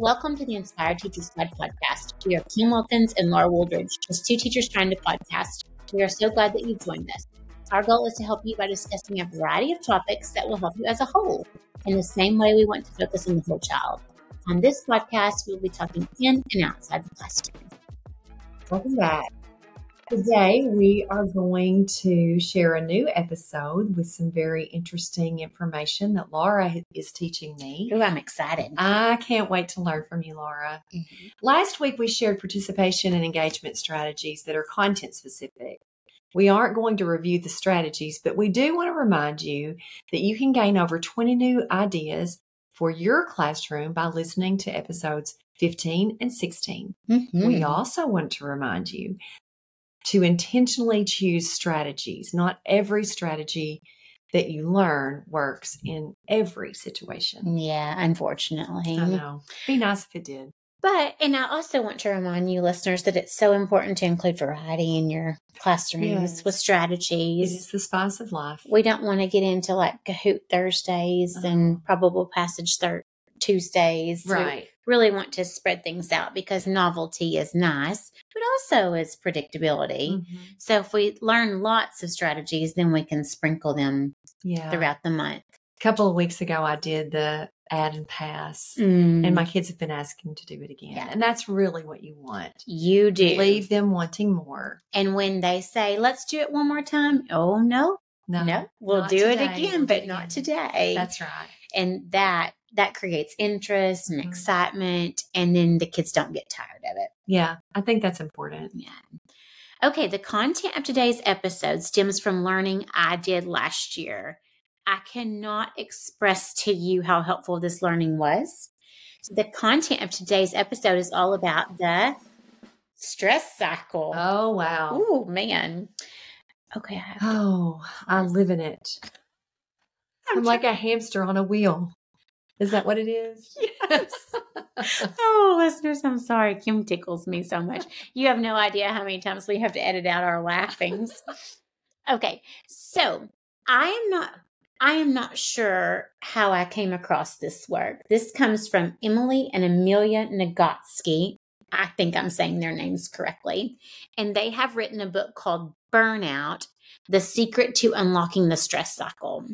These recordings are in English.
Welcome to the Inspired Teachers Squad podcast. We are Kim Wilkins and Laura Wooldridge, just two teachers trying to podcast. We are so glad that you joined us. Our goal is to help you by discussing a variety of topics that will help you as a whole. In the same way, we want to focus on the whole child. On this podcast, we'll be talking in and outside the classroom. Welcome back. Today, we are going to share a new episode with some very interesting information that Laura is teaching me. Ooh, I'm excited. I can't wait to learn from you, Laura. Mm-hmm. Last week, we shared participation and engagement strategies that are content specific. We aren't going to review the strategies, but we do want to remind you that you can gain over 20 new ideas for your classroom by listening to episodes 15 and 16. Mm-hmm. We also want to remind you to intentionally choose strategies. Not every strategy that you learn works in every situation. Yeah, unfortunately. I know. Be nice if it did. But, and I also want to remind you listeners that it's so important to include variety in your classrooms yes. with strategies. It's the spice of life. We don't want to get into like Kahoot Thursdays uh-huh. and probable passage thir- Tuesdays. Right. Really want to spread things out because novelty is nice, but also is predictability. Mm-hmm. So if we learn lots of strategies, then we can sprinkle them yeah. throughout the month. A couple of weeks ago, I did the add and pass, mm. and my kids have been asking to do it again. Yeah. And that's really what you want. You do. Leave them wanting more. And when they say, let's do it one more time, oh, no, no, no, we'll do today. it again, but not today. That's right. And that that creates interest and mm-hmm. excitement and then the kids don't get tired of it. Yeah, I think that's important. Yeah. Okay, the content of today's episode stems from learning I did last year. I cannot express to you how helpful this learning was. So the content of today's episode is all about the stress cycle. Oh, wow. Oh, man. Okay. I oh, I live in it. I'm, I'm like a hamster on a wheel. Is that what it is? Yes. oh, listeners, I'm sorry. Kim tickles me so much. You have no idea how many times we have to edit out our laughings. okay, so I am not. I am not sure how I came across this work. This comes from Emily and Amelia Nagoski. I think I'm saying their names correctly. And they have written a book called Burnout The Secret to Unlocking the Stress Cycle.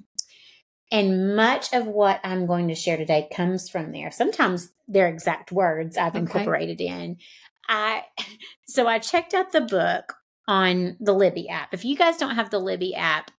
And much of what I'm going to share today comes from there. Sometimes they're exact words I've okay. incorporated in. I so I checked out the book on the Libby app. If you guys don't have the Libby app,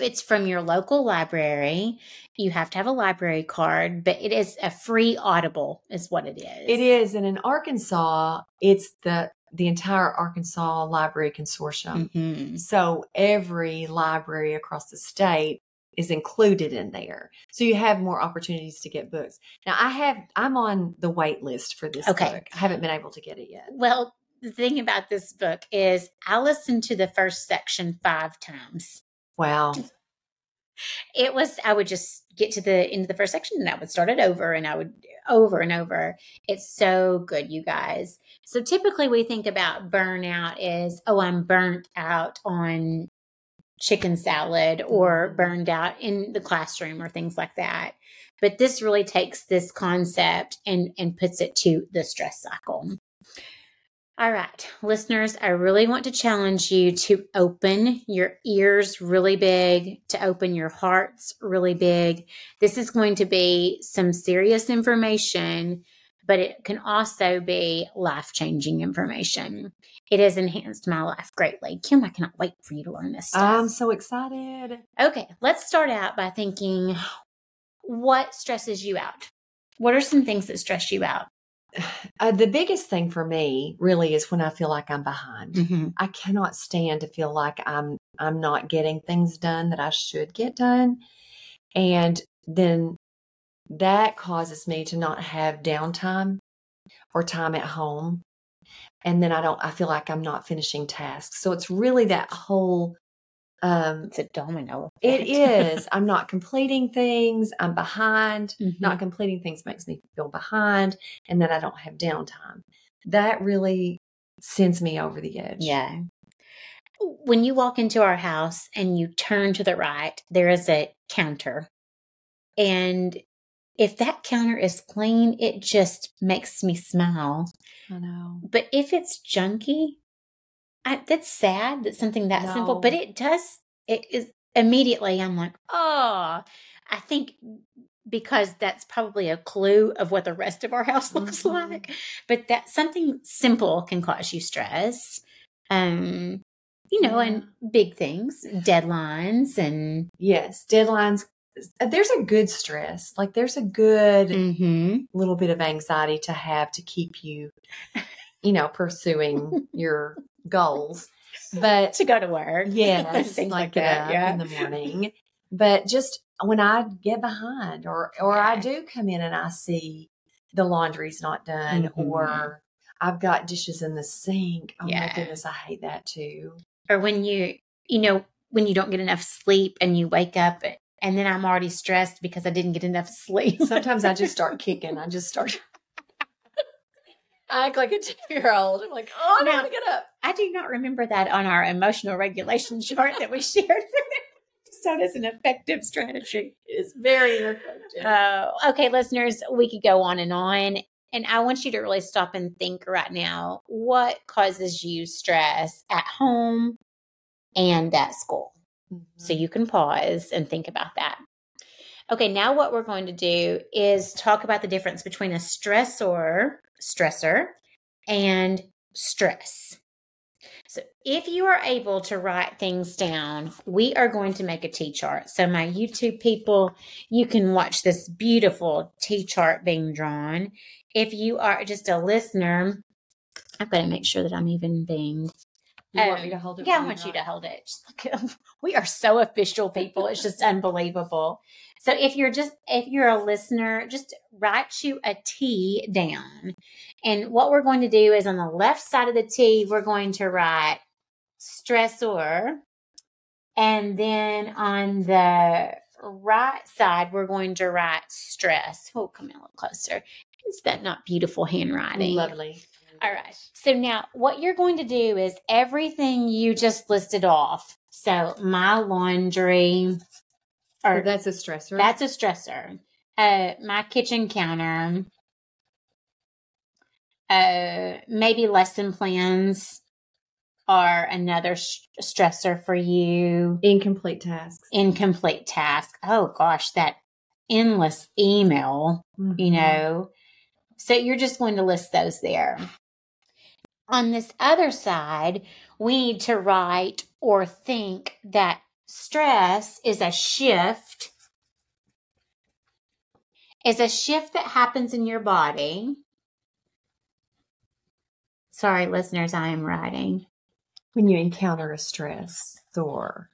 it's from your local library. You have to have a library card, but it is a free Audible, is what it is. It is, and in Arkansas, it's the the entire Arkansas Library Consortium. Mm-hmm. So every library across the state is included in there. So you have more opportunities to get books. Now I have I'm on the wait list for this okay. book. I haven't been able to get it yet. Well, the thing about this book is I listened to the first section 5 times. Wow. It was I would just get to the end of the first section and I would start it over and I would over and over. It's so good, you guys. So typically we think about burnout is, oh, I'm burnt out on chicken salad or mm-hmm. burned out in the classroom or things like that. But this really takes this concept and, and puts it to the stress cycle. All right, listeners, I really want to challenge you to open your ears really big, to open your hearts really big. This is going to be some serious information but it can also be life changing information. It has enhanced my life greatly. Kim, I cannot wait for you to learn this stuff. I'm so excited. Okay, let's start out by thinking what stresses you out? What are some things that stress you out? Uh, the biggest thing for me really is when I feel like I'm behind. Mm-hmm. I cannot stand to feel like I'm I'm not getting things done that I should get done. And then that causes me to not have downtime or time at home. And then I don't, I feel like I'm not finishing tasks. So it's really that whole, um, it's a domino. Effect. It is. I'm not completing things. I'm behind. Mm-hmm. Not completing things makes me feel behind. And then I don't have downtime. That really sends me over the edge. Yeah. When you walk into our house and you turn to the right, there is a counter and if that counter is clean, it just makes me smile. I know. But if it's junky, I, that's sad that something that simple, but it does, it is immediately, I'm like, oh, I think because that's probably a clue of what the rest of our house looks Mhm. like. But that something simple can cause you stress. Um, you know, and big things, deadlines and Yes, deadlines. There's a good stress. Like there's a good Mhm. little bit of anxiety to have to keep you, you know, pursuing your goals. But to go to work. yes, things like like get that. Yeah. in the morning. But just when I get behind, or or I do come in and I see the laundry's not done, Mhm. or I've got dishes in the sink. Oh Yeah. my goodness, I hate that too. or when you you know when you don't get enough sleep and you wake up and then i'm already stressed because i didn't get enough sleep Sometimes I just start kicking. I just start. I act like a two year old. I'm like, oh, I don't Now- want to get up. i do not remember that on our emotional regulation chart that we shared so that's an effective strategy It's very effective. uh, okay listeners we could go on and on and i want you to really stop and think right now what causes you stress at home and at school So mm-hmm. you can pause and think about that. Okay, now what we're going to do is talk about the difference between a stressor, stressor, and stress. So if you are able to write things down, we are going to make a T chart. So my YouTube people, you can watch this beautiful T chart being drawn. If you are just a listener, I've got to make sure that I'm even being you want me um, to hold it? yeah, I want you to hold it. Just look, we are so official people. It's just unbelievable. So if you're just if you're a listener, just write you a T down. And what we're going to do is on the left side of the T, we're going to write stressor. And then on the right side, we're going to write stress. Oh, come in a little closer. Is that not beautiful handwriting? Lovely. All right. So now what you're going to do is everything you just listed off. So my laundry, Or or that's a stressor. that's a stressor. Uh, my kitchen counter. Uh, maybe lesson plans are another sh- stressor for you. incomplete tasks. Incomplete task. Oh gosh, that endless email you Mhm. know. So you're just going to list those there. On this other side, we need to write or think that stress is a shift is a shift that happens in your body. Sorry, listeners, I am writing. when you encounter a stress or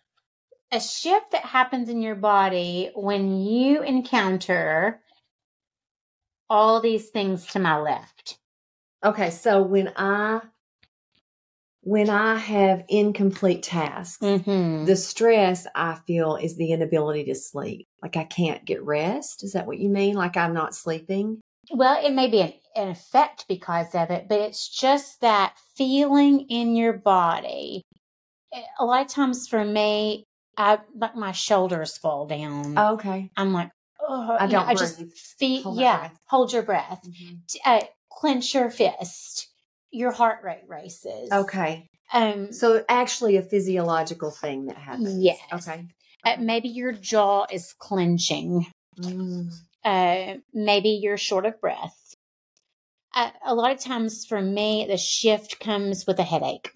A shift that happens in your body when you encounter all these things to my left. Okay so when i when i have incomplete tasks Mm-hmm. the stress i feel is the inability to sleep like i can't get rest is that what you mean like i'm not sleeping Well, it may be an, an effect because of it, but it's just that feeling in your body. A lot of times for me, I like my shoulders fall down. okay I'm like, oh, I don't I just feel, Hold yeah, breath. hold your breath, T- uh, clench your fist, your heart rate races. okay Um, so actually a physiological thing that happens Yes. okay uh, maybe your jaw is clenching. Mm. uh, maybe you're short of breath. Uh, a lot of times for me, the shift comes with a headache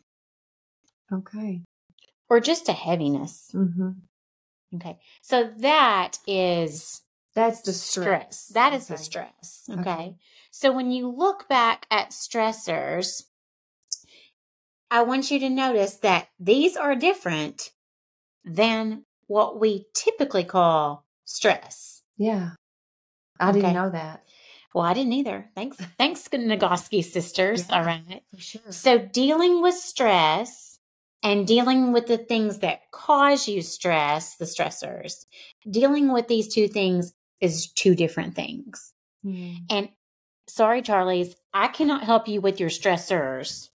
okay or just a heaviness. hmm Okay. So that is that's the stress, That is the Okay. stress. Okay? Okay. So when you look back at stressors, I want you to notice that these are different than what we typically call stress. yeah i didn't know that Well, I didn't either. Thanks. Thanks, Nagoski sisters. Yeah. All right. sure So, dealing with stress and dealing with the things that cause you stress, the stressors, dealing with these two things is two different things. Mm. And sorry, Charlie's, I cannot help you with your stressors,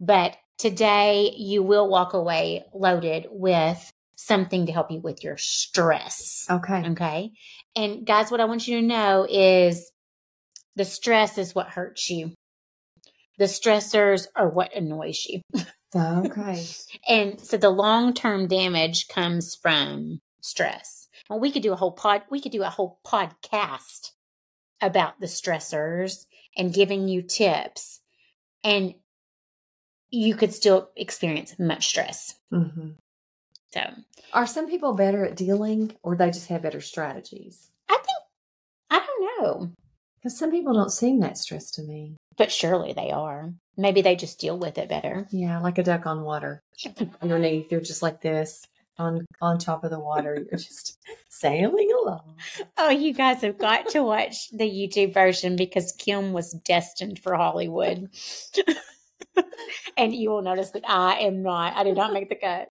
but today you will walk away loaded with something to help you with your stress. Okay. Okay. And guys, what I want you to know is the stress is what hurts you. The stressors are what annoys you. Okay. And so the long term damage comes from stress. Well, we could do a whole pod, we could do a whole podcast about the stressors and giving you tips. And you could still experience much stress. hmm So Are some people better at dealing or they just have better strategies? I think, I don't know, Because some people don't seem that stressed to me. but surely they are. Maybe they just deal with it better. Yeah, like a duck on water. Underneath, you're just like this on on top of the water. You're just sailing along. Oh, you guys have got to watch the YouTube version because Kim was destined for Hollywood. and you will notice that I am not. I did not make the cut.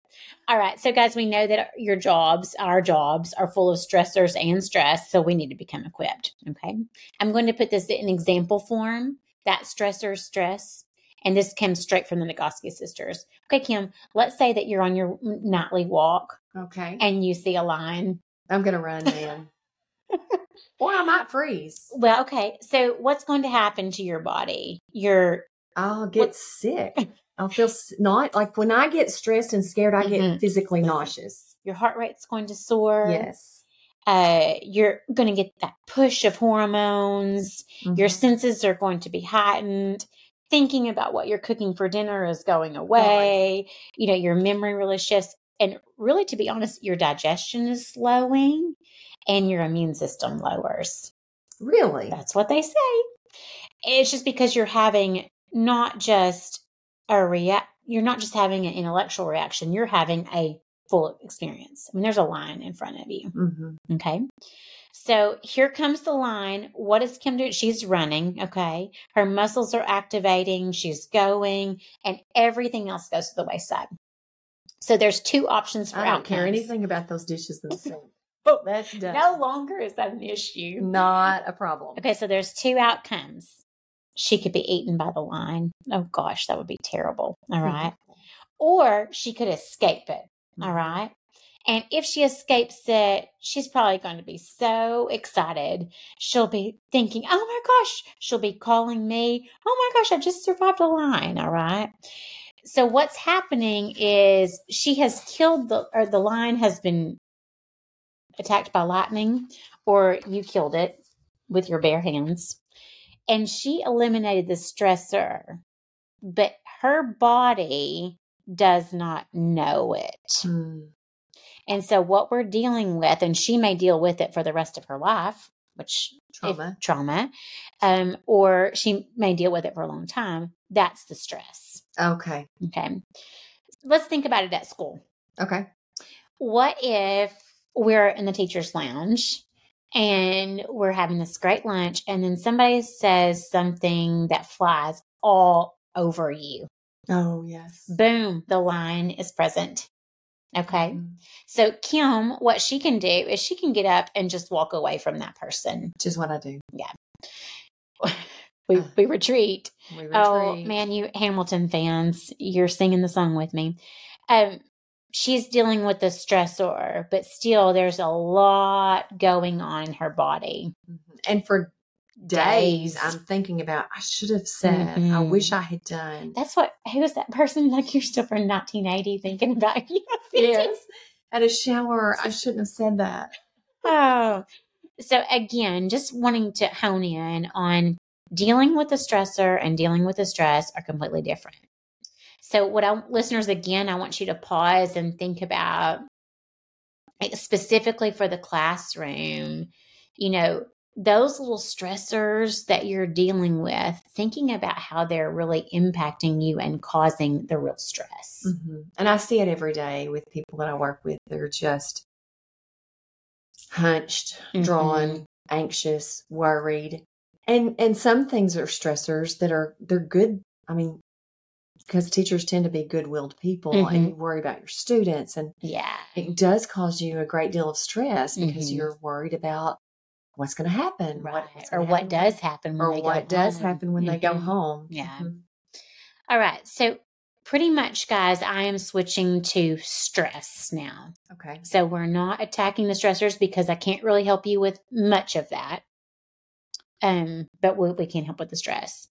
All right. So, guys, we know that your jobs, our jobs, are full of stressors and stress. So, we need to become equipped. Okay. I'm going to put this in example form that stressor, stress. And this comes straight from the Nagoski sisters. Okay, Kim, let's say that you're on your nightly walk Okay. and you see a line I'm gonna run, man. or I might freeze. Well, okay. So what's going to happen to your body? Your I'll get What- sick. I'll feel not like when I get stressed and scared, I get Mhm. physically nauseous. your heart rate's going to soar. Yes. Uh, you're going to get that push of hormones. Your Mhm. senses are going to be heightened. Thinking about what you're cooking for dinner is going away. You know, your memory really shifts. And really, to be honest, your digestion is slowing and your immune system lowers. really That's what they say. It's just because you're having not just a react, you're not just having an intellectual reaction, you're having a full experience. I mean, there's a line in front of you. hmm Okay. So here comes the line. What is Kim doing? She's running. Okay. Her muscles are activating. She's going, and everything else goes to the wayside. So there's two options for I don't care anything about those dishes themselves. Oh, That's done. no longer is that an issue. Not a problem. Okay, so there's two outcomes. She could be eaten by the line. Oh gosh, that would be terrible. All right. Or she could escape it. Mm-hmm. All right. And if she escapes it, she's probably going to be so excited. She'll be thinking, oh my gosh, she'll be calling me, oh my gosh, I just survived a line. All right. So what's happening is she has killed the, or the line has been attacked by lightning, or you killed it with your bare hands. And she eliminated the stressor, but her body does not know it. Mm. And so, what we're dealing with, and she may deal with it for the rest of her life, which Trauma. trauma, um, or she may deal with it for a long time. That's the stress. Okay. Okay. Let's think about it at school. Okay. What if we're in the teacher's lounge and we're having this great lunch, and then somebody says something that flies all over you? Oh yes. Boom, the line is present. Okay. Mhm. So, Kim, what she can do is she can get up and just walk away from that person. Which is what I do. Yeah. we, we retreat. We Oh, man, you Hamilton fans, you're singing the song with me. Um, she's dealing with the stressor, but still, there's a lot going on in her body. Mhm. And for days. I'm thinking about I should have said. I Mhm. wish I had done. That's what, who was that person? Like, you're still from 1980 thinking about you. yes. At a shower, I shouldn't have said that. Oh, so again, just wanting to hone in on dealing with the stressor and dealing with the stress are completely different. So, what I listeners again, I want you to pause and think about specifically for the classroom. You know, those little stressors that you're dealing with, thinking about how they're really impacting you and causing the real stress. Mhm. And I see it every day with people that I work with. They're just hunched, Mhm. drawn, anxious, worried. And and some things are stressors that are they're good. I mean, because teachers tend to be good-willed people Mhm. and you worry about your students and Yeah. it does cause you a great deal of stress because Mhm. you're worried about what's going to happen Right. what's Or what happen does happen when or they what go does home. happen when they go home Yeah. Mhm. All right. So pretty much, guys, I am switching to stress now. Okay. So we're not attacking the stressors because I can't really help you with much of that. Um, but we, we can help with the stress.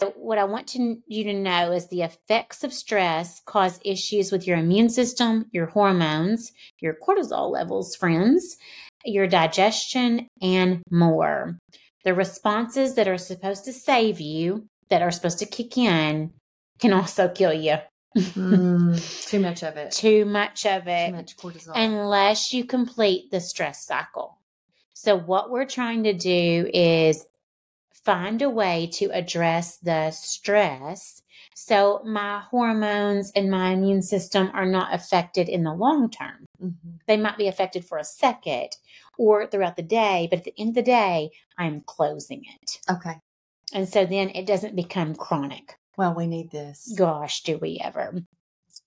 So what I want to, you to know is the effects of stress cause issues with your immune system, your hormones, your cortisol levels, friends, your digestion, and more. The responses that are supposed to save you, that are supposed to kick in, can also kill you. Mm, too much of it. Too much of it. Too much cortisol. Unless you complete the stress cycle. So, what we're trying to do is find a way to address the stress so my hormones and my immune system are not affected in the long term. Mhm. They might be affected for a second or throughout the day, but at the end of the day, I'm closing it. Okay. And so then it doesn't become chronic. Well, we need this. Gosh, do we ever?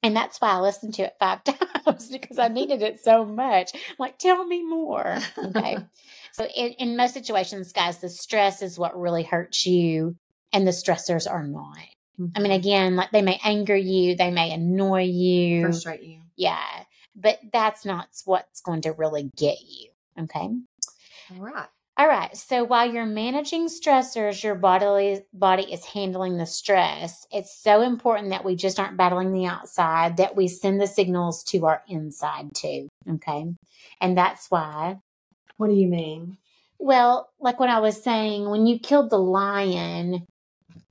And that's why I listened to it five times because I needed it so much. I'm like, tell me more. Okay. so, in, in most situations, guys, the stress is what really hurts you, and the stressors are not. I mean, mm-hmm. again, like they may anger you, they may annoy you. frustrate you. Yeah. But that's not what's going to really get you. Okay. All right. All right. So while you're managing stressors, your bodily body is handling the stress. It's so important that we just aren't battling the outside, that we send the signals to our inside too. Okay. And that's why, What do you mean? well, like what I was saying, when you killed the lion,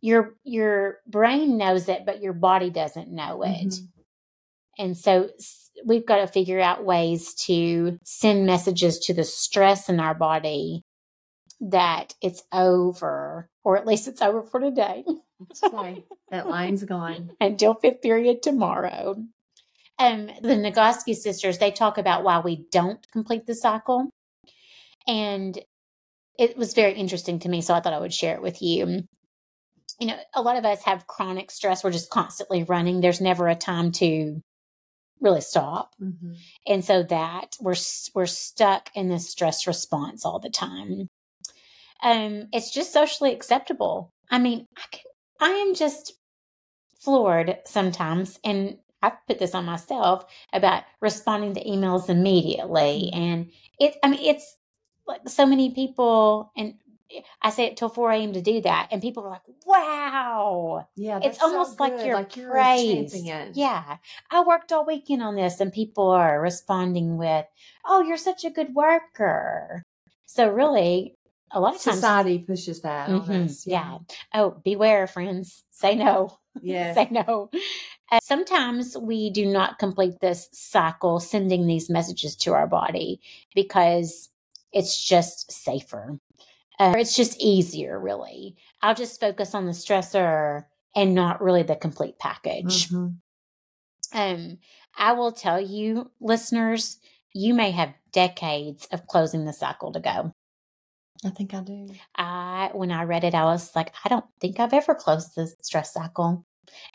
your your brain knows it, but your body doesn't know it. Mhm. And so we've got to figure out ways to send messages to the stress in our body that it's over, or at least it's over for today That's that line's gone. until fifth period tomorrow. Um, the Nagoski sisters, they talk about why we don't complete the cycle. And it was very interesting to me. So I thought I would share it with you. You know, a lot of us have chronic stress. We're just constantly running. There's never a time to really stop. hmm and so that we're we're stuck in this stress response all the time um it's just socially acceptable i mean i can i am just floored sometimes and i put this on myself about responding to emails immediately and it i mean it's like so many people and i say it till 4 a.m to do that and people are like wow Yeah, it's that's so almost like you're, like you're. Yeah. I worked all weekend on this and people are responding with, Oh, you're such a good worker. So really a lot of times Society pushes that on Mhm, us. yeah. Oh, beware, friends. Say no. Yeah. Say no. Uh, sometimes we do not complete this cycle sending these messages to our body because it's just safer. Uh, it's just easier, really. I'll just focus on the stressor and not really the complete package. Mhm. Um, I will tell you, listeners, you may have decades of closing the cycle to go. I think I do. I, when I read it, I was like, I don't think I've ever closed the stress cycle,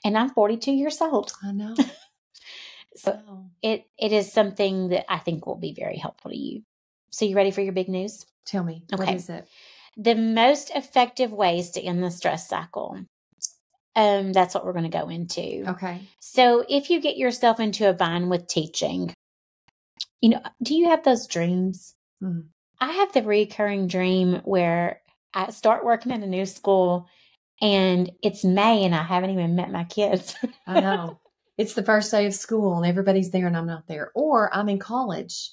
and I'm 42 years old. I know. So So, it it is something that I think will be very helpful to you. So you ready for your big news? tell me, Okay. is it? The most effective ways to end the stress cycle. Um, that's what we're going to go into. Okay. So if you get yourself into a bind with teaching, you know, do you have those dreams? Mhm. I have the recurring dream where I start working in a new school and it's May and I haven't even met my kids. I know. it's the first day of school and everybody's there and I'm not there. Or I'm in college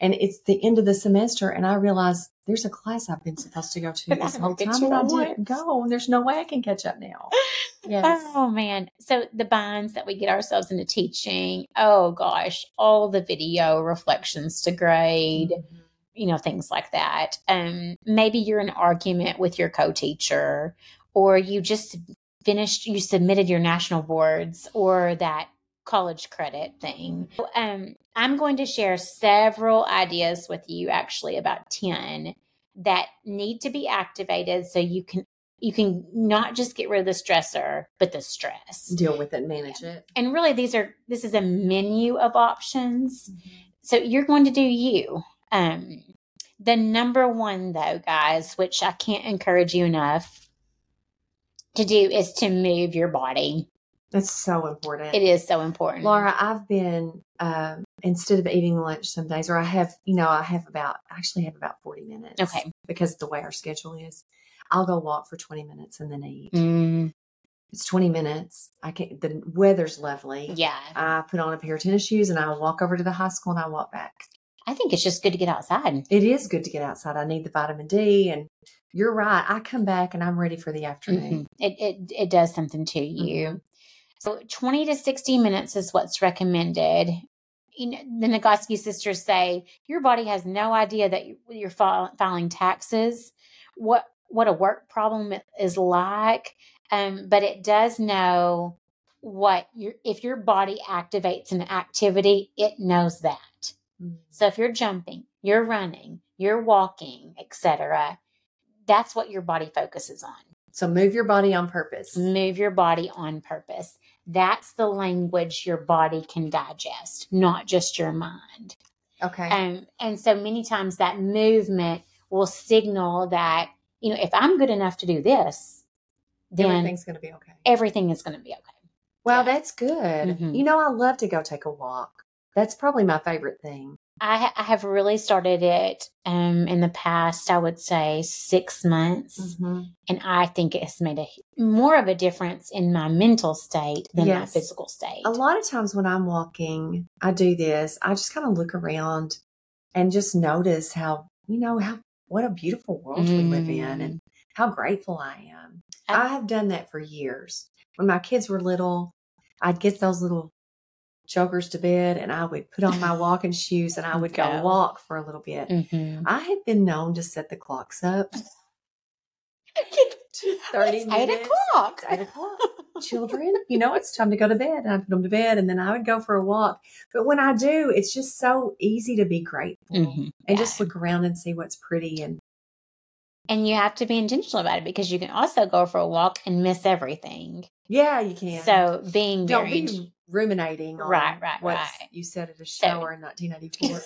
and it's the end of the semester and I realize there's a class I've been supposed to go to this whole time and I didn't go and there's no way I can catch up now. Yes. Oh man. So the binds that we get ourselves into teaching, oh gosh, all the video reflections to grade, Mhm. You know, things like that. Um, maybe you're in an argument with your co-teacher, or you just finished, you submitted your national boards or that college credit thing. Um, I'm going to share several ideas with you, actually about 10 that need to be activated so you can you can not just get rid of the stressor, but the stress. Deal with it, manage it. And really these are this is a menu of options Mm-hmm. so you're going to do you. Um, the number one, though, guys, which I can't encourage you enough to do, is to move your body. That's so important. It is so important. Laura, I've been um, instead of eating lunch some days, or I have, you know, I have about I actually have about forty minutes. Okay. Because the way our schedule is, I'll go walk for twenty minutes and then eat. Mm, It's twenty minutes. I can. The weather's lovely. yeah. I put on a pair of tennis shoes and I walk over to the high school and I walk back. I think it's just good to get outside. It is good to get outside. I need the vitamin D, and you're right. I come back and I'm ready for the afternoon. Mhm. It, it it does something to you. Mhm. So 20 to 60 minutes is what's recommended. You know, the Nagoski sisters say your body has no idea that you- you're filing taxes, what what a work problem is like, um, but it does know what your if your body activates an activity, it knows that. Mm. So if you're jumping, you're running, you're walking, etc., that's what your body focuses on. So move your body on purpose. Move your body on purpose. That's the language your body can digest, not just your mind. Okay. Um, and so many times that movement will signal that, you know, if I'm good enough to do this, then Everything's going to be okay. everything is going to be okay. Wow, yeah. that's good. Mhm. You know, I love to go take a walk. That's probably my favorite thing. I, ha- I have really started it um, in the past, I would say six months. Mm-hmm. And I think it has made a more of a difference in my mental state than my physical state. A lot of times when I'm walking, I do this. I just kind of look around and just notice how, you know, how what a beautiful world we live in Mm. and how grateful I am. I- I have done that for years. When my kids were little, I'd get those little jokers to bed and I would put on my walking shoes and I would go Go. walk for a little bit. Mhm. I have been known to set the clocks up 30 It's eight o'clock. It's eight o'clock. Children, you know, it's time to go to bed. And I put them to bed and then I would go for a walk. But when I do, it's just so easy to be grateful Mhm. and Yeah. just look around and see what's pretty. And And you have to be intentional about it because you can also go for a walk and miss everything. yeah, you can. So being don't very be ruminating on Right, right, what right. you said at a So- shower in 1984.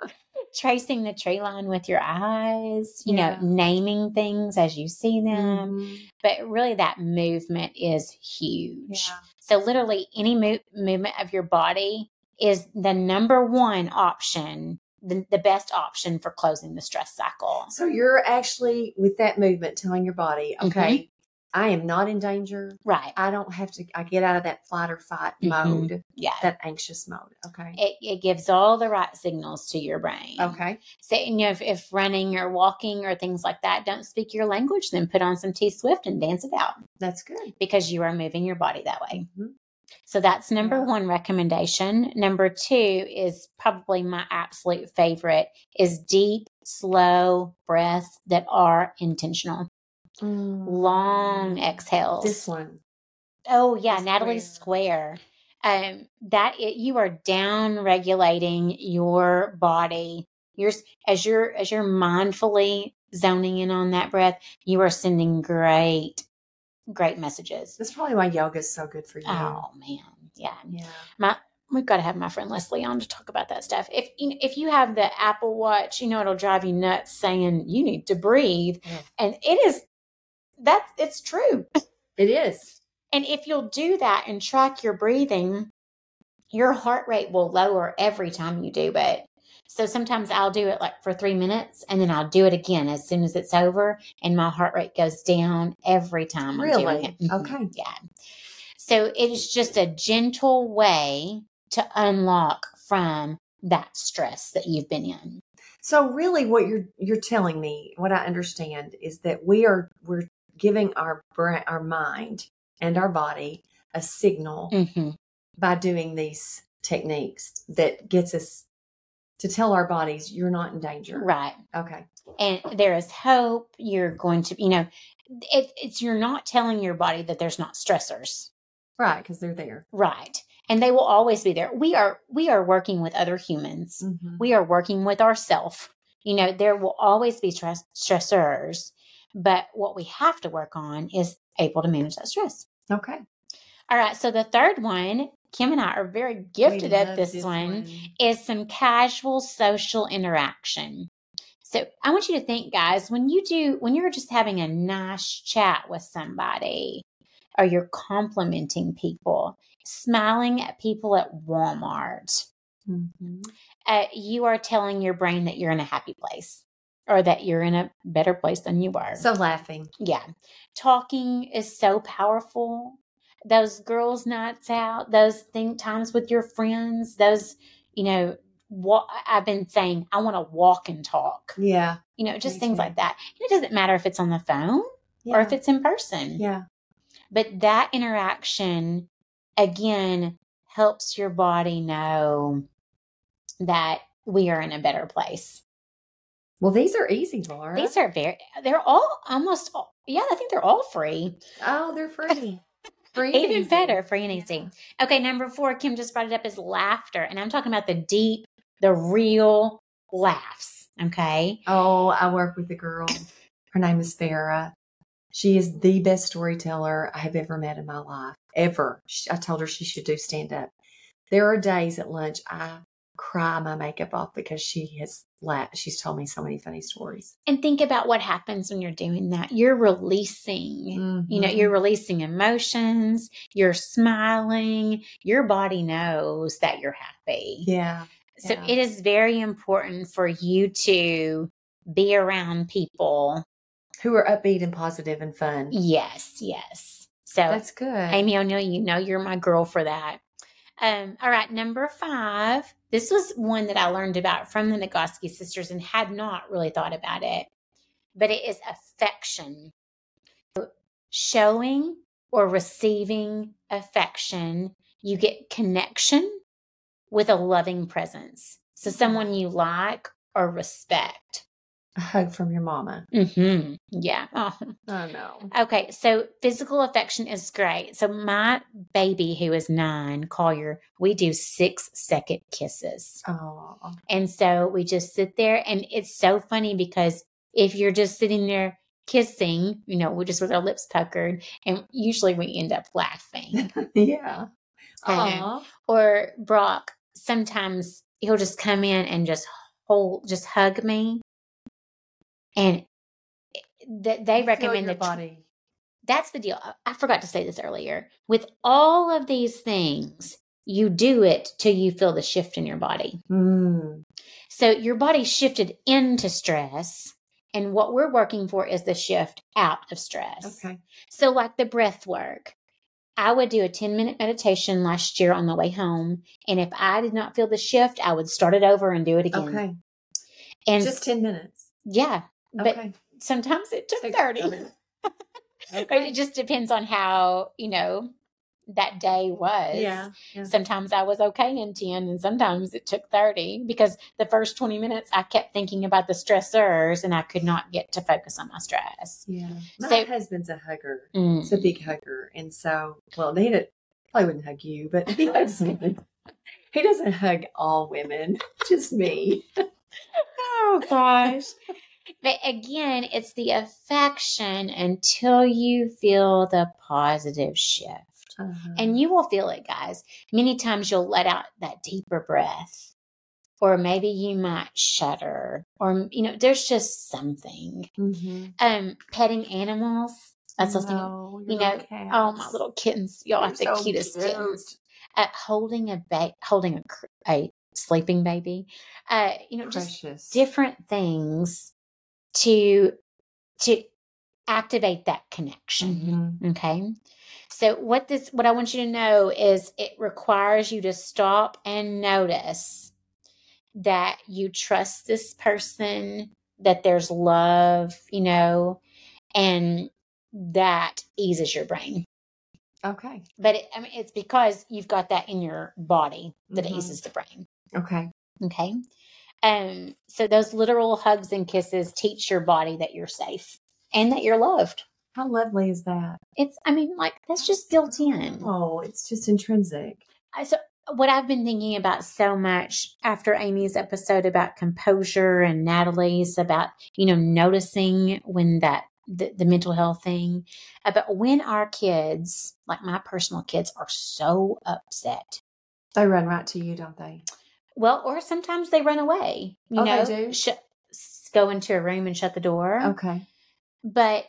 tracing the tree line with your eyes, you Yeah. know, naming things as you see them. Mhm. But really, that movement is huge. Yeah. So, literally, any mo- movement of your body is the number one option, the, the best option for closing the stress cycle. So you're actually with that movement telling your body, Mm-hmm. I am not in danger. Right. I don't have to. I get out of that flight or fight Mhm. mode, Yeah. that anxious mode. Okay. It, it gives all the right signals to your brain. Okay. So, you know, if, if running or walking or things like that don't speak your language, then put on some T Swift and dance it out That's good. because you are moving your body that way. Mhm. So that's number one recommendation. Number two is probably my absolute favorite is deep, slow breaths that are intentional. Long exhales. This one. Oh yeah, Natalie Square. Um, that it, you are down regulating your body. You're as you're as you're mindfully zoning in on that breath. You are sending great, great messages. That's probably why yoga is so good for you. Oh man, yeah. Yeah. My we've got to have my friend Leslie on to talk about that stuff. If you know, if you have the Apple Watch, you know it'll drive you nuts saying you need to breathe, Yeah. and it is that it's true. It is. And if you'll do that and track your breathing, your heart rate will lower every time you do it. So sometimes I'll do it like for three minutes and then I'll do it again as soon as it's over, and my heart rate goes down every time I'm doing Really? it. Mhm. Okay. Yeah. So it is just a gentle way to unlock from that stress that you've been in. So really what you're you're telling me, what I understand is that we are we're giving our brain our mind and our body a signal Mm-hmm. by doing these techniques that gets us to tell our bodies you're not in danger. Right. Okay. and there is hope you're going to you know it, it's you're not telling your body that there's not stressors Right, because they're there. right and they will always be there we are we are working with other humans Mhm. we are working with ourself you know there will always be stress stressors but what we have to work on is able to manage that stress Okay. all right so the third one kim and i are very gifted at love this, one is some casual social interaction. So I want you to think, guys, when you do, when you're just having a nice chat with somebody, or you're complimenting people, smiling at people at Walmart, Mhm. uh, you are telling your brain that you're in a happy place or that you're in a better place than you are. So laughing. yeah, talking is so powerful. Those girls' nights out, those think times with your friends, those, you know, what I've been saying, I want to walk and talk, Yeah. you know, just things too. like that. And it doesn't matter if it's on the phone yeah. or if it's in person. yeah. But that interaction, again, helps your body know that we are in a better place. Well, these are easy, Laura. These are very, they're all almost, all, yeah, I think they're all free. oh, they're free. free. and Even easy. better, free and easy. Okay, number four, Kim just brought it up is laughter. And I'm talking about the deep, the real laughs. Okay. Oh, I work with a girl. Her name is Farah. She is the best storyteller I have ever met in my life. Ever. I told her she should do stand up. There are days at lunch I cry my makeup off because she has She's told me so many funny stories. And think about what happens when you're doing that. You're releasing. You know, you're mm-hmm. releasing emotions, you're smiling, your body knows that you're happy. yeah. So yeah. it is very important for you to be around people. who are upbeat and positive and fun. Yes, yes. So That's good. Amy O'Neill, you know you're my girl for that. Um, all right, number five. This was one that I learned about from the Nagoski sisters and had not really thought about it, but it is affection. Showing or receiving affection, you get connection with a loving presence. So, someone you like or respect. A hug from your mama. hmm Yeah. Oh, Oh no. Okay, so physical affection is great. So my baby who is nine, Collier, we do six second kisses. Oh. And so we just sit there and it's so funny because if you're just sitting there kissing, you know, we're just with our lips puckered and usually we end up laughing. yeah. Uh-huh. Or Brock, sometimes he'll just come in and just hold, just hug me. And th- they recommend the tr- body. that's the deal. I- I forgot to say this earlier. With all of these things, you do it till you feel the shift in your body. Mm. So your body shifted into stress. And what we're working for is the shift out of stress. Okay. So, like the breath work, I would do a 10 minute meditation last year on the way home. And if I did not feel the shift, I would start it over and do it again. Okay. And Just 10 minutes. yeah, but Okay. sometimes it took Take 30. 30. But it just depends on how, you know, that day was. Yeah. yeah. Sometimes I was okay in 10 and sometimes it took 30 because the first 20 minutes I kept thinking about the stressors and I could not get to focus on my stress. Yeah. My So- husband's a hugger. Mm. He's a big hugger. And so, well, he did, probably wouldn't hug you, but he hugs me. He doesn't hug all women, just me. Oh gosh. But again, it's the affection until you feel the positive shift. Uh-huh. And you will feel it, guys. Many times you'll let out that deeper breath, or maybe you might shudder, or, you know, there's just something. Mhm. Um, petting animals. That's something. No, you know, little Oh, my little kittens! Y'all have the so cutest cute. kittens. Uh, holding a ba- holding a, cr- a sleeping baby. Uh, you know, just different things to to activate that connection Mhm. okay so what this what i want you to know is it requires you to stop and notice that you trust this person that there's love you know and that eases your brain Okay. but it, I mean, it's because you've got that in your body that Mhm. eases the brain Okay. Okay. Um, so those literal hugs and kisses teach your body that you're safe and that you're loved. How lovely is that? It's, I mean, like that's just built in. Oh, it's just intrinsic. I- So what I've been thinking about so much after Amy's episode about composure and Natalie's about, you know, noticing when that the, the mental health thing about when our kids, like my personal kids, are so upset They run right to you, don't they? Well, or sometimes they run away. You Oh, they know, do? sh- go into a room and shut the door. Okay. But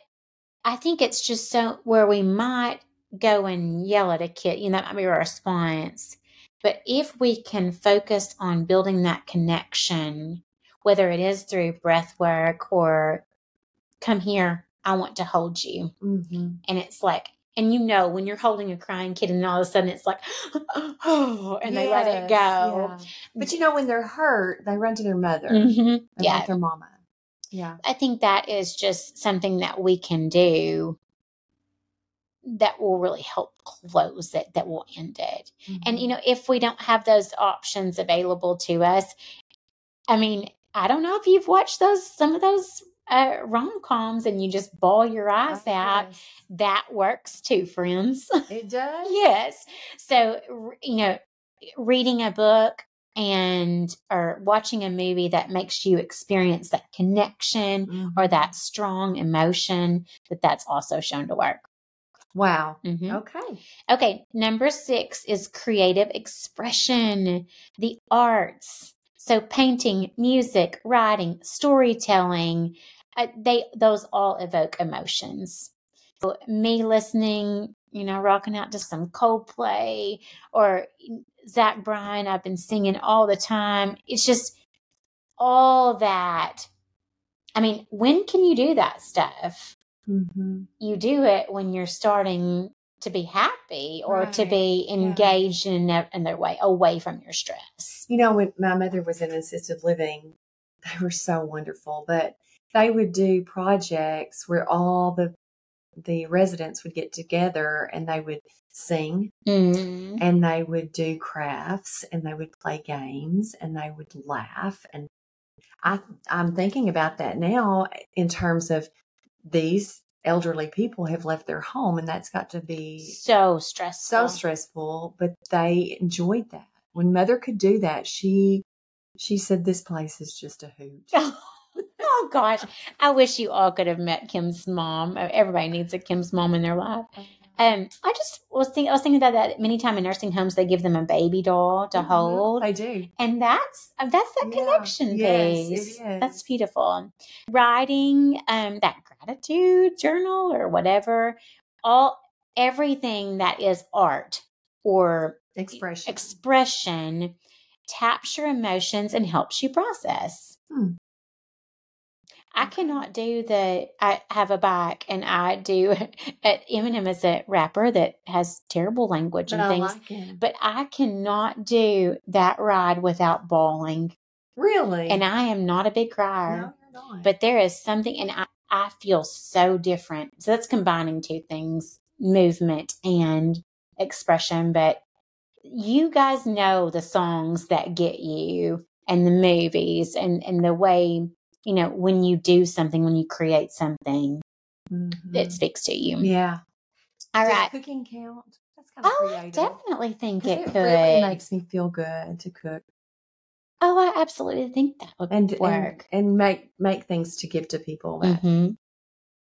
I think it's just so where we might go and yell at a kid. You know, that might be our response. But if we can focus on building that connection, whether it is through breath work or come here, I want to hold you. Mm-hmm. And it's like, and you know, when you're holding a crying kid and all of a sudden it's like, oh, and they let it go. yeah. But you know, when they're hurt, they run to their mother. Mhm. They Yeah. their mama. Yeah. I think that is just something that we can do that will really help close it, that will end it. And, you know, if we don't have those options available to us, I mean, I don't know if you've watched those, some of those uh, rom coms and you just bawl your eyes out. Yes. That works too, friends. It does. yes. So, you know, reading a book and or watching a movie that makes you experience that connection or Mhm. that strong emotion that that's also shown to work. Wow. Mhm. Okay. Okay, number six is creative expression, the arts. So painting, music, writing, storytelling, uh, they those all evoke emotions. So me listening, you know, rocking out to some Coldplay or Zach Bryan, I've been singing all the time. It's just all that. I mean, when can you do that stuff? Mm-hmm. you do it when you're starting to be happy or to Right. be Yeah. engaged in in their way away from your stress. You know, when my mother was in assisted living, they were so wonderful, but they would do projects where all the the residents would get together and they would sing Mm. and they would do crafts and they would play games and they would laugh and I I'm thinking about that now in terms of these elderly people have left their home and that's got to be So stressful. so stressful, but they enjoyed that. When mother could do that, she she said this place is just a hoot. oh gosh, I wish you all could have met Kim's mom. Everybody needs a Kim's mom in their life. Oh. Um, I just was thinking. I was thinking about that. Many time in nursing homes, they give them a baby doll to Mhm, hold, They do. and that's uh, that's that Yeah, connection yes, it piece. That's beautiful. Writing, um, that gratitude journal or whatever, all everything that is art or Expression. expression taps your emotions and helps you process. Hmm. I cannot do the. I have a bike, and I do. At Eminem is a rapper that has terrible language but and I things, like but I cannot do that ride without bawling. really? And I am not a big crier, no, you're not. but there is something, and I, I feel so different. So that's combining two things: movement and expression. But you guys know the songs that get you, and the movies, and and the way you know when you do something, when you create something, Mhm. it speaks to you. yeah. All Does right. cooking count? That's kind of Oh, I definitely think it it could. really makes me feel good to cook oh, I absolutely think that would and and, work. and make make things to give to people. That hmm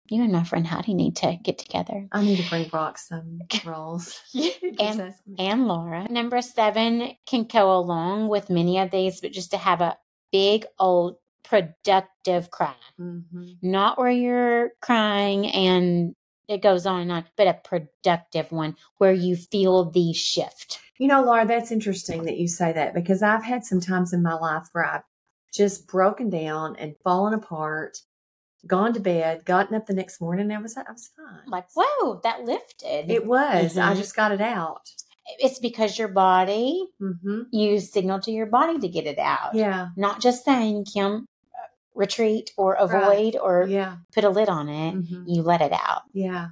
You and my friend Heidi need to get together. I need to bring Brock some rolls. and and Laura. Number seven can go along with many of these, but just to have a big old productive cry, hmm not where you're crying and it goes on and on, but a productive one where you feel the shift. You know, Laura, that's interesting that you say that because I've had some times in my life where I've just broken down and fallen apart, gone to bed, gotten up the next morning, and I was I was fine. Like, whoa, that lifted. it was. I Mhm. just got it out. it's because your body, hmm you signal to your body to get it out. Yeah. Not just saying, Kim, retreat or avoid or Yeah. put a lid on it. hmm You let it out. Yeah.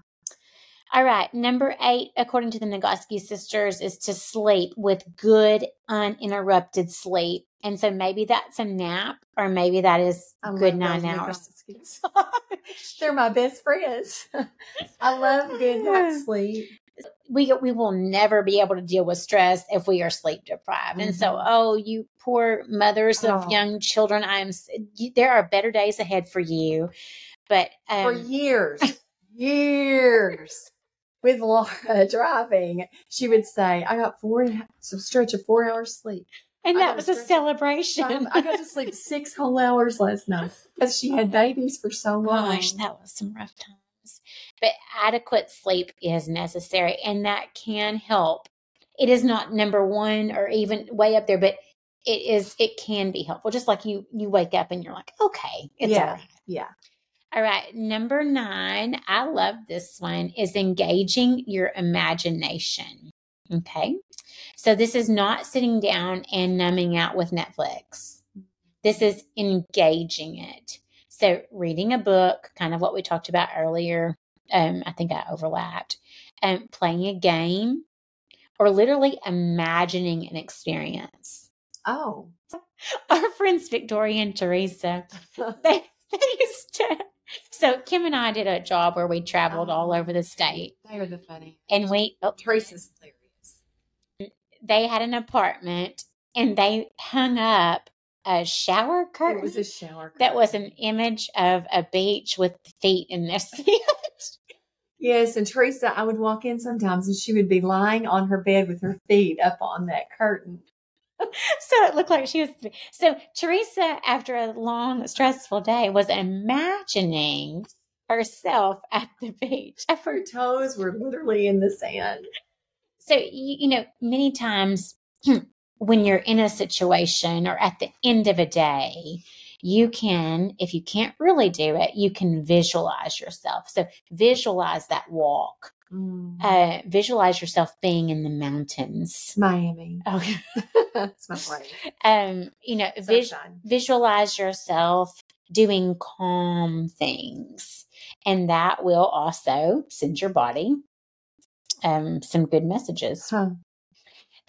All right. Number eight, according to the Nagoski sisters, is to sleep with good, uninterrupted sleep. And so maybe that's a nap, or maybe that is I good nine hours. They're my best friends. I love good night's sleep. We we will never be able to deal with stress if we are sleep deprived. And so, Mhm. oh, you poor mothers of Oh. young children, I'm. you- There are better days ahead for you, but For um, years, years with Laura driving, she would say, I got four some stretch of four hours sleep. and that was a celebration. I got to sleep six whole hours last night because she had babies for so long. Gosh, that was some rough times. Happens. But adequate sleep is necessary and that can help. It is not number one or even way up there, but it is it can be helpful. Just like you you wake up and you're like, okay, it's Yeah. all right. Yeah. All right, number nine, I love this one, is engaging your imagination. Okay. So this is not sitting down and numbing out with Netflix. This is engaging it. So reading a book, kind of what we talked about earlier. Um, I think I overlapped. Um, playing a game, or literally imagining an experience. Oh. Our friends Victoria and Teresa, they, they used to. So Kim and I did a job where we traveled all over the state, They are the funny. and we oh, Teresa's hilarious. they had an apartment, and they hung up a shower curtain It was a shower. Curtain. That was an image of a beach with feet in the sand. Yes, and Teresa, I would walk in sometimes and she would be lying on her bed with her feet up on that curtain. so it looked like she was. So Teresa, after a long, stressful day, was imagining herself at the beach. Her toes were literally in the sand. So, you, you know, many times hmm, when you're in a situation or at the end of a day, you can, if you can't really do it, you can visualize yourself. So, visualize that walk. Mm. Uh, visualize yourself being in the mountains. Miami. Okay. That's my place. Um, you know, vis- visualize yourself doing calm things, and that will also send your body um, some good messages. Huh.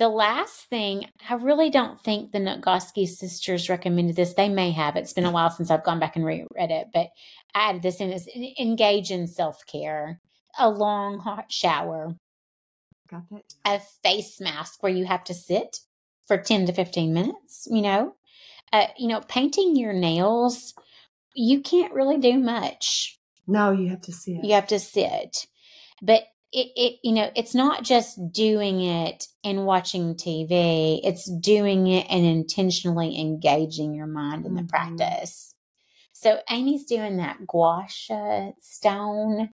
The last thing, I really don't think the Nagoski sisters recommended this. They may have. It's been a while since I've gone back and reread it, but I added this in as engage in self care, a long hot shower, Got that? a face mask where you have to sit for 10 to 15 minutes, you know, uh, you know, painting your nails, you can't really do much. No, you have to see it. You have to sit. But it, it, you know, it's not just doing it and watching TV, it's doing it and intentionally engaging your mind in the Mhm. practice. So Amy's doing that uh, stone.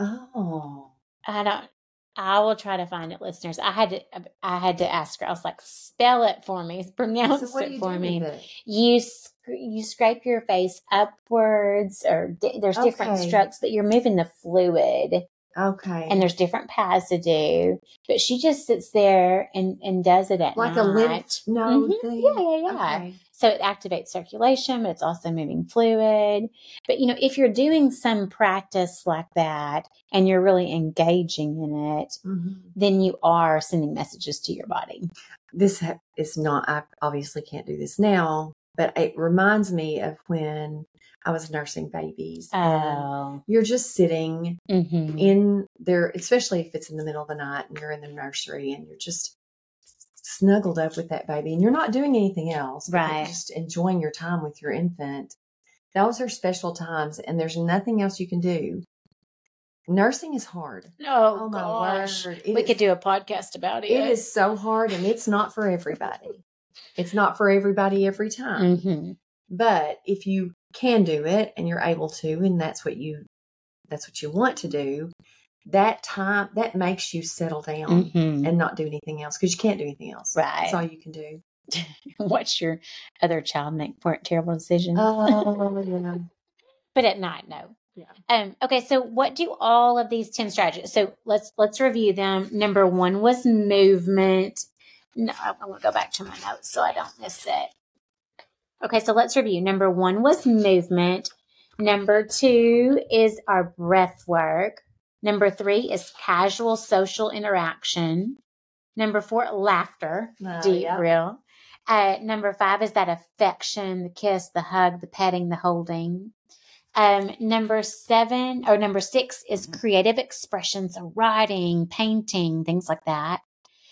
Oh. I don't. I will try to find it, listeners. I had to. I had to ask her. I was like, "Spell it for me. Pronounce So it for me." it? You you scrape your face upwards, or there's different strokes, but you're moving the fluid, Okay. and there's different paths to do. But she just sits there and and does it at like night. a lymph node Mhm. thing. Yeah, yeah, yeah. Okay. So it activates circulation, but it's also moving fluid. But you know, if you're doing some practice like that and you're really engaging in it, Mhm. then you are sending messages to your body. This is not. I obviously can't do this now, but it reminds me of when I was nursing babies. and Oh, You're just sitting hmm in there, especially if it's in the middle of the night and you're in the nursery and you're just snuggled up with that baby and you're not doing anything else, Right. Just enjoying your time with your infant. Those are special times, and there's nothing else you can do. Nursing is hard. oh, Oh my gosh, word! We is- could do a podcast about it. It is so hard, and it's not for everybody. It's not for everybody every time. hmm But if you can do it and you're able to, and that's what you that's what you want to do, that time that makes you settle down hmm and not do anything else because you can't do anything else. Right. That's all you can do. Watch your other child make poor- terrible decisions. Oh, yeah. but at night, no. Yeah. Um, okay, so what do all of these 10 strategies? So let's let's review them. Number one was movement. No, I want to go back to my notes so I don't miss it. Okay, so let's review. Number one was movement. Number two is our breath work. Number three is casual social interaction. Number four, laughter, Oh, deep, yeah. real. Uh, number five is that affection, the kiss, the hug, the petting, the holding. Um, number seven or number six is Mm-hmm. creative expressions, so writing, painting, things like that.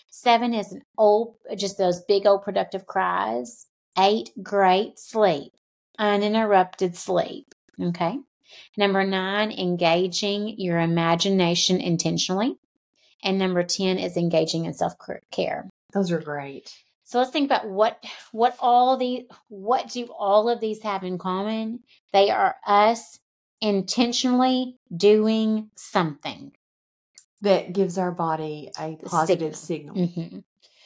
Seven is an old, just those big old productive cries. Eight, great sleep, uninterrupted sleep. Okay. Number nine, engaging your imagination intentionally. And number 10 is engaging in self care. Those are great. So let's think about what what all the what do all of these have in common? They are us intentionally doing something. That gives our body a positive signal. Mhm.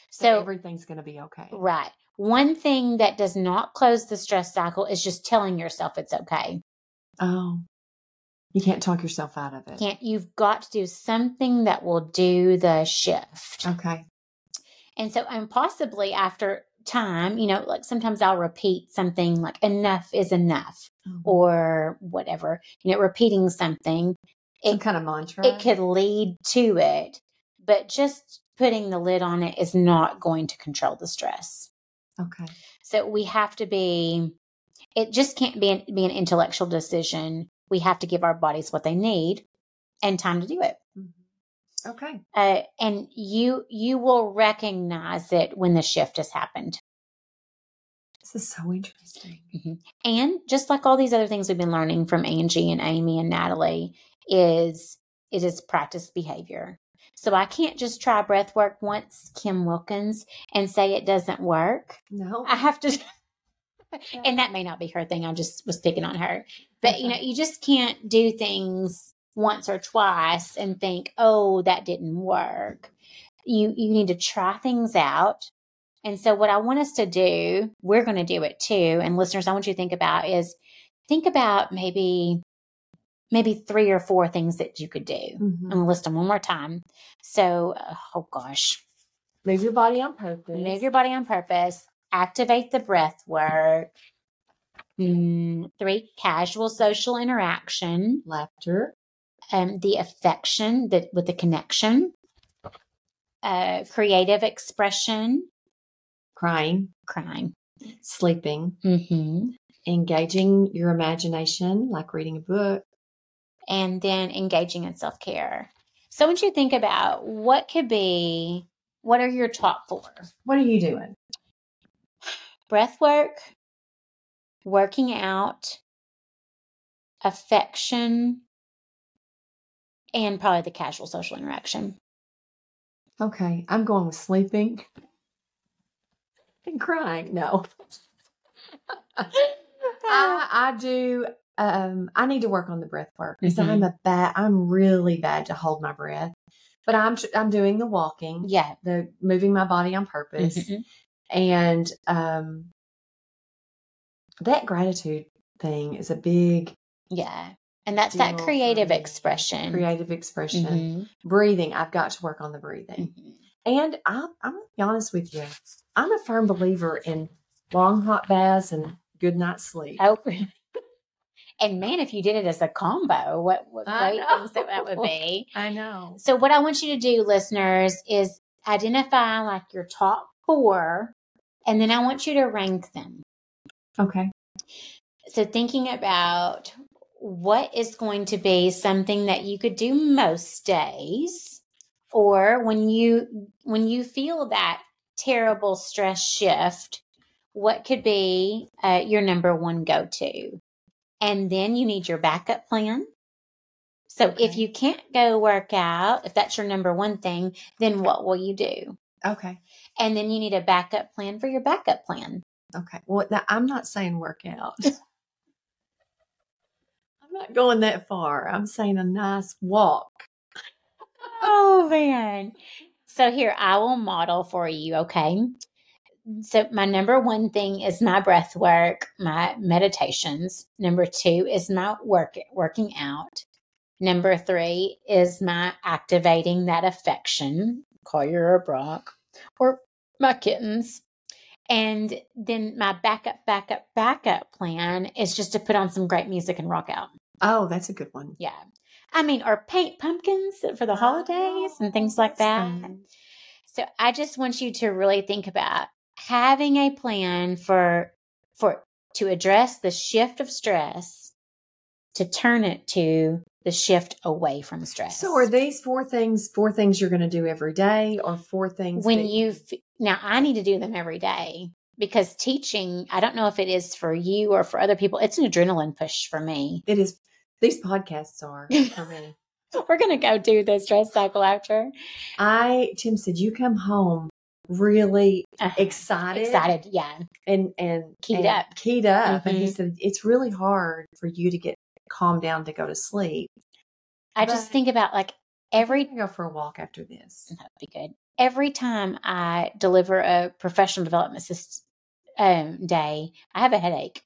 So So, everything's going to be okay. right. One thing that does not close the stress cycle is just telling yourself it's okay. Oh, you can't talk yourself out of it. Can't you've got to do something that will do the shift. Okay. And so, and possibly after time, you know, like sometimes I'll repeat something like enough is enough Mhm. or whatever, you know, repeating something. Some kind of mantra. it could lead to it, but just putting the lid on it is not going to control the stress. Okay. So we have to be, it just can't be an, be an intellectual decision. We have to give our bodies what they need and time to do it. Mhm. Okay. uh, and you you will recognize it when the shift has happened This is so interesting. and just like all these other things we've been learning from angie and amy and natalie is it is practice behavior. So i can't just try breath work once kim wilkins and say it doesn't work. No. i have to and that may not be her thing i just was picking on her. But you know you just can't do things once or twice and think oh that didn't work. You you need to try things out. And so what i want us to do we're going to do it too and listeners i want you to think about is think about maybe maybe three or four things that you could do Mhm. i'm going to list them one more time so uh, oh gosh Move your body on purpose. move your body on purpose activate the breath work Mm, three casual social interaction laughter. um, the affection that with the connection uh, creative expression Crying. crying Sleeping. hmm Engaging your imagination, like reading a book. And then engaging in self-care so I want you think about what could be what are your top four What are you doing? breath work working out affection and probably the casual social interaction Okay. I'm going with sleeping and crying. No. I, I do. Um, I need to work on the breath work because Mhm. I'm a bad. I'm really bad to hold my breath. But I'm tr- I'm doing the walking, yeah the moving my body on purpose, Mhm. and um, that gratitude thing is a big yeah and that's that creative expression creative expression. Mhm. Breathing, I've got to work on the breathing. Mhm. And I, I'm gonna be honest with you, I'm a firm believer in long hot baths and good night's sleep. Oh, and man, if you did it as a combo, what, what great things that, that would be. I know. So, what I want you to do, listeners, is identify like your top four, and then I want you to rank them. Okay. So, thinking about what is going to be something that you could do most days, or when you when you feel that terrible stress shift, what could be uh, your number one go to? And then you need your backup plan. So if you can't go work out, if that's your number one thing, then what will you do? Okay. And then you need a backup plan for your backup plan. Okay. Well, now, I'm not saying workout. I'm not going that far. I'm saying a nice walk. Oh man. So here I will model for you, okay? So my number one thing is my breath work, my meditations. Number 2 is my work working out. Number 3 is my activating that affection, call your Brock, or my kittens. And then my backup, backup, backup plan is just to put on some great music and rock out. Oh, that's a good one. Yeah. I mean, or paint pumpkins for the holidays and things like that. Oh, fun. So I just want you to really think about having a plan for for to address the shift of stress to turn it to the shift away from stress. So, are these four things four things you're going to do every day, or four things when that you now I need to do them every day because teaching, I don't know if it is for you or for other people. It's an adrenaline push for me. It is. These podcasts are for me. We're going to go do the stress cycle after. I Tim said you come home really excited, excited, yeah. and and Keyed and up. keyed up, and he Mhm. said it's really hard for you to get calmed down to go to sleep. I just think about like every go for a walk after this. That'd be good. Every time I deliver a professional development assist, um, day, I have a headache.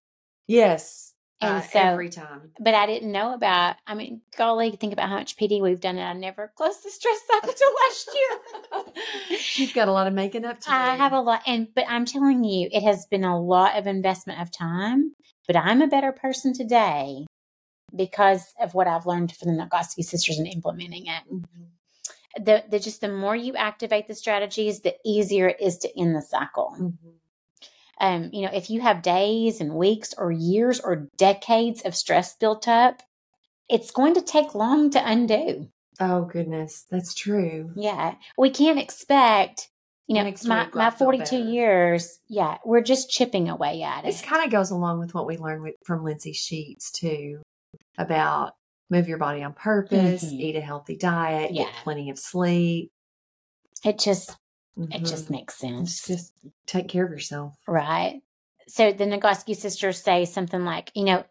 Yes. And uh, so- every time. But I didn't know about. I mean, golly, think about how much PD we've done, and I never closed the stress cycle till last year. You've got a lot of making up to I do. have a lot, and but I'm telling you, it has been a lot of investment of time. But I'm a better person today because of what I've learned from the Nagoski sisters and implementing it. Mhm. The, the just the more you activate the strategies, the easier it is to end the cycle. Mhm. Um, you know, if you have days and weeks or years or decades of stress built up, it's going to take long to undo. Oh goodness, that's true. Yeah. We can't expect, you know, my, my 42 years. Yeah. We're just chipping away at it. This kind of goes along with what we learned with, from Lindsay Sheets too, about move your body on purpose, Mhm. eat a healthy diet, Yeah. get plenty of sleep. It just, it Mhm. just makes sense. just, just take care of yourself. Right. So the Nagoski sisters say something like, you know,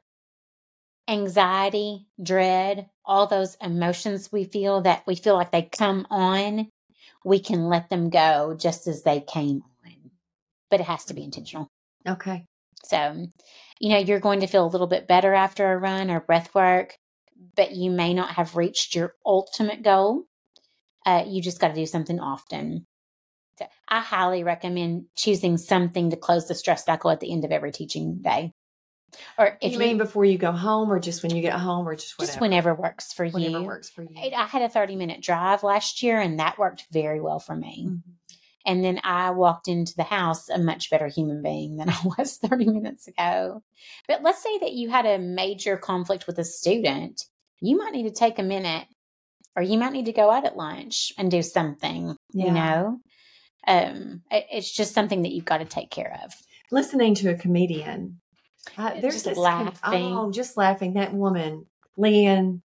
anxiety, dread, all those emotions we feel that we feel like they come on, we can let them go just as they came on. But it has to be intentional. Okay. So, you know, you're going to feel a little bit better after a run or breath work, but you may not have reached your ultimate goal. Uh, you just got to do something often. I highly recommend choosing something to close the stress cycle at the end of every teaching day. Or if you mean before you go home, or just when you get home, or just whatever? just whenever works for Whatever you. Whenever works for you. I had a 30 minute drive last year and that worked very well for me. Mhm. And then I walked into the house a much better human being than I was 30 minutes ago. But let's say that you had a major conflict with a student. You might need to take a minute or you might need to go out at lunch and do something, Yeah. you know? Um, it- it's just something that you've got to take care of. Listening to a comedian, uh, there's Just this com- laughing. oh, just laughing. That woman, Leanne.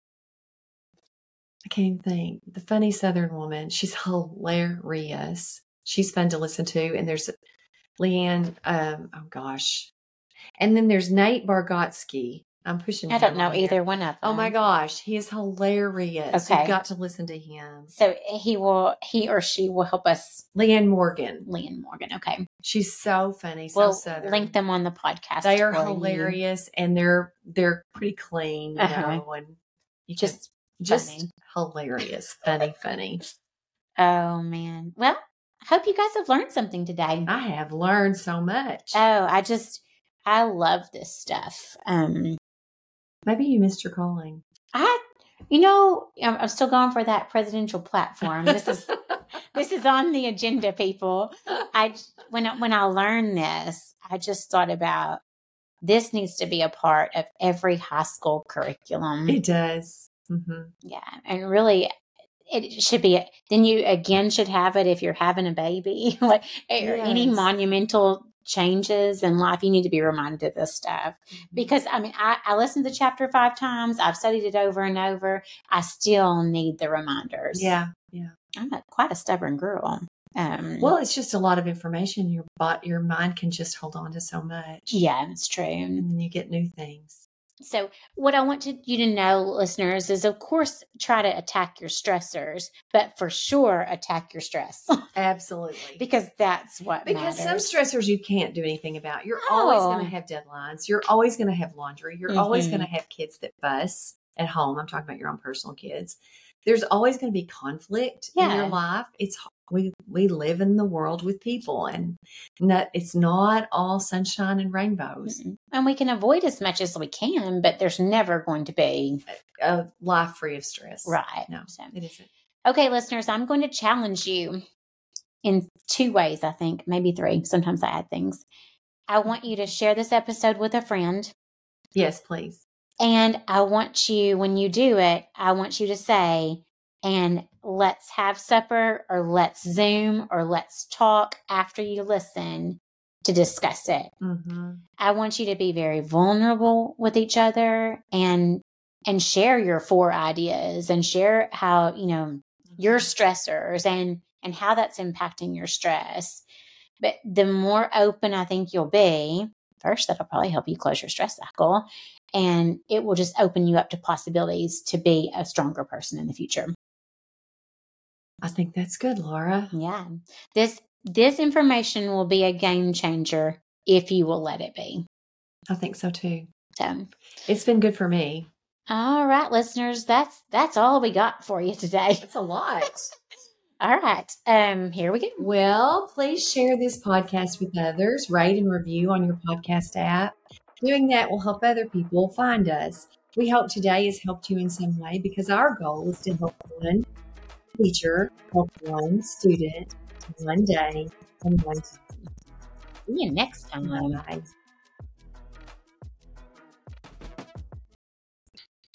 I can't even think. The funny Southern woman. She's hilarious. She's fun to listen to. And there's Leanne. Um, oh gosh. And then there's Nate Bargatze. I'm pushing. I don't know either one of them. Oh my gosh, he is hilarious. Okay. You've got to listen to him. So he will, he or she will help us, Leanne Morgan. Leanne Morgan. Okay. She's so funny, so We'll southern. link them on the podcast. They are for you. hilarious and they're they're pretty clean, you Uh-huh. know, and you just Just just funny. hilarious, funny, funny. Oh man. Well, I hope you guys have learned something today. I have learned so much. Oh, I just I love this stuff. Um Maybe you missed your calling. I you know, I'm, I'm still going for that presidential platform. This is this is on the agenda, people. I when I, when I learned this, I just thought about this needs to be a part of every high school curriculum. It does. hmm Yeah, and really, it should be. Then you again should have it if you're having a baby, like or any monumental changes in life. You need to be reminded of this stuff because I mean, I, I listened to the chapter five times. I've studied it over and over. I still need the reminders. Yeah, yeah. I'm a, quite a stubborn girl. Um, Well, it's just a lot of information. Your bot, your mind can just hold on to so much. yeah, it's true. and then you get new things. So, what I want to, you to know, listeners, is of course try to attack your stressors, but for sure attack your stress Absolutely. because that's what Because matters. some stressors you can't do anything about. You're always Oh. going to have deadlines. You're always going to have laundry. You're always Mhm. going to have kids that fuss at home. I'm talking about your own personal kids. There's always going to be conflict in Yeah. your life. It's we we live in the world with people, and not, it's not all sunshine and rainbows. Mm-mm. And we can avoid as much as we can, but there's never going to be A life free of stress. right. No, So, it isn't. okay, listeners, I'm going to challenge you in two ways, I think, maybe three. Sometimes I add things. I want you to share this episode with a friend. Yes, please. And I want you, when you do it, I want you to say, and let's have supper or let's Zoom or let's talk after you listen to discuss it. hmm I want you to be very vulnerable with each other and and share your four ideas and share how, you know, your stressors and and how that's impacting your stress. But the more open I think you'll be, first, that'll probably help you close your stress cycle. And it will just open you up to possibilities to be a stronger person in the future. I think that's good, Laura. Yeah. This this information will be a game changer if you will let it be. I think so too. So it's been good for me. All right, listeners, that's that's all we got for you today. It's a lot. all right. Um, here we go. Well, please share this podcast with others, rate and review on your podcast app. Doing that will help other people find us. We hope today has helped you in some way because our goal is to help one teacher help one student one day and one time. See you next time. Bye.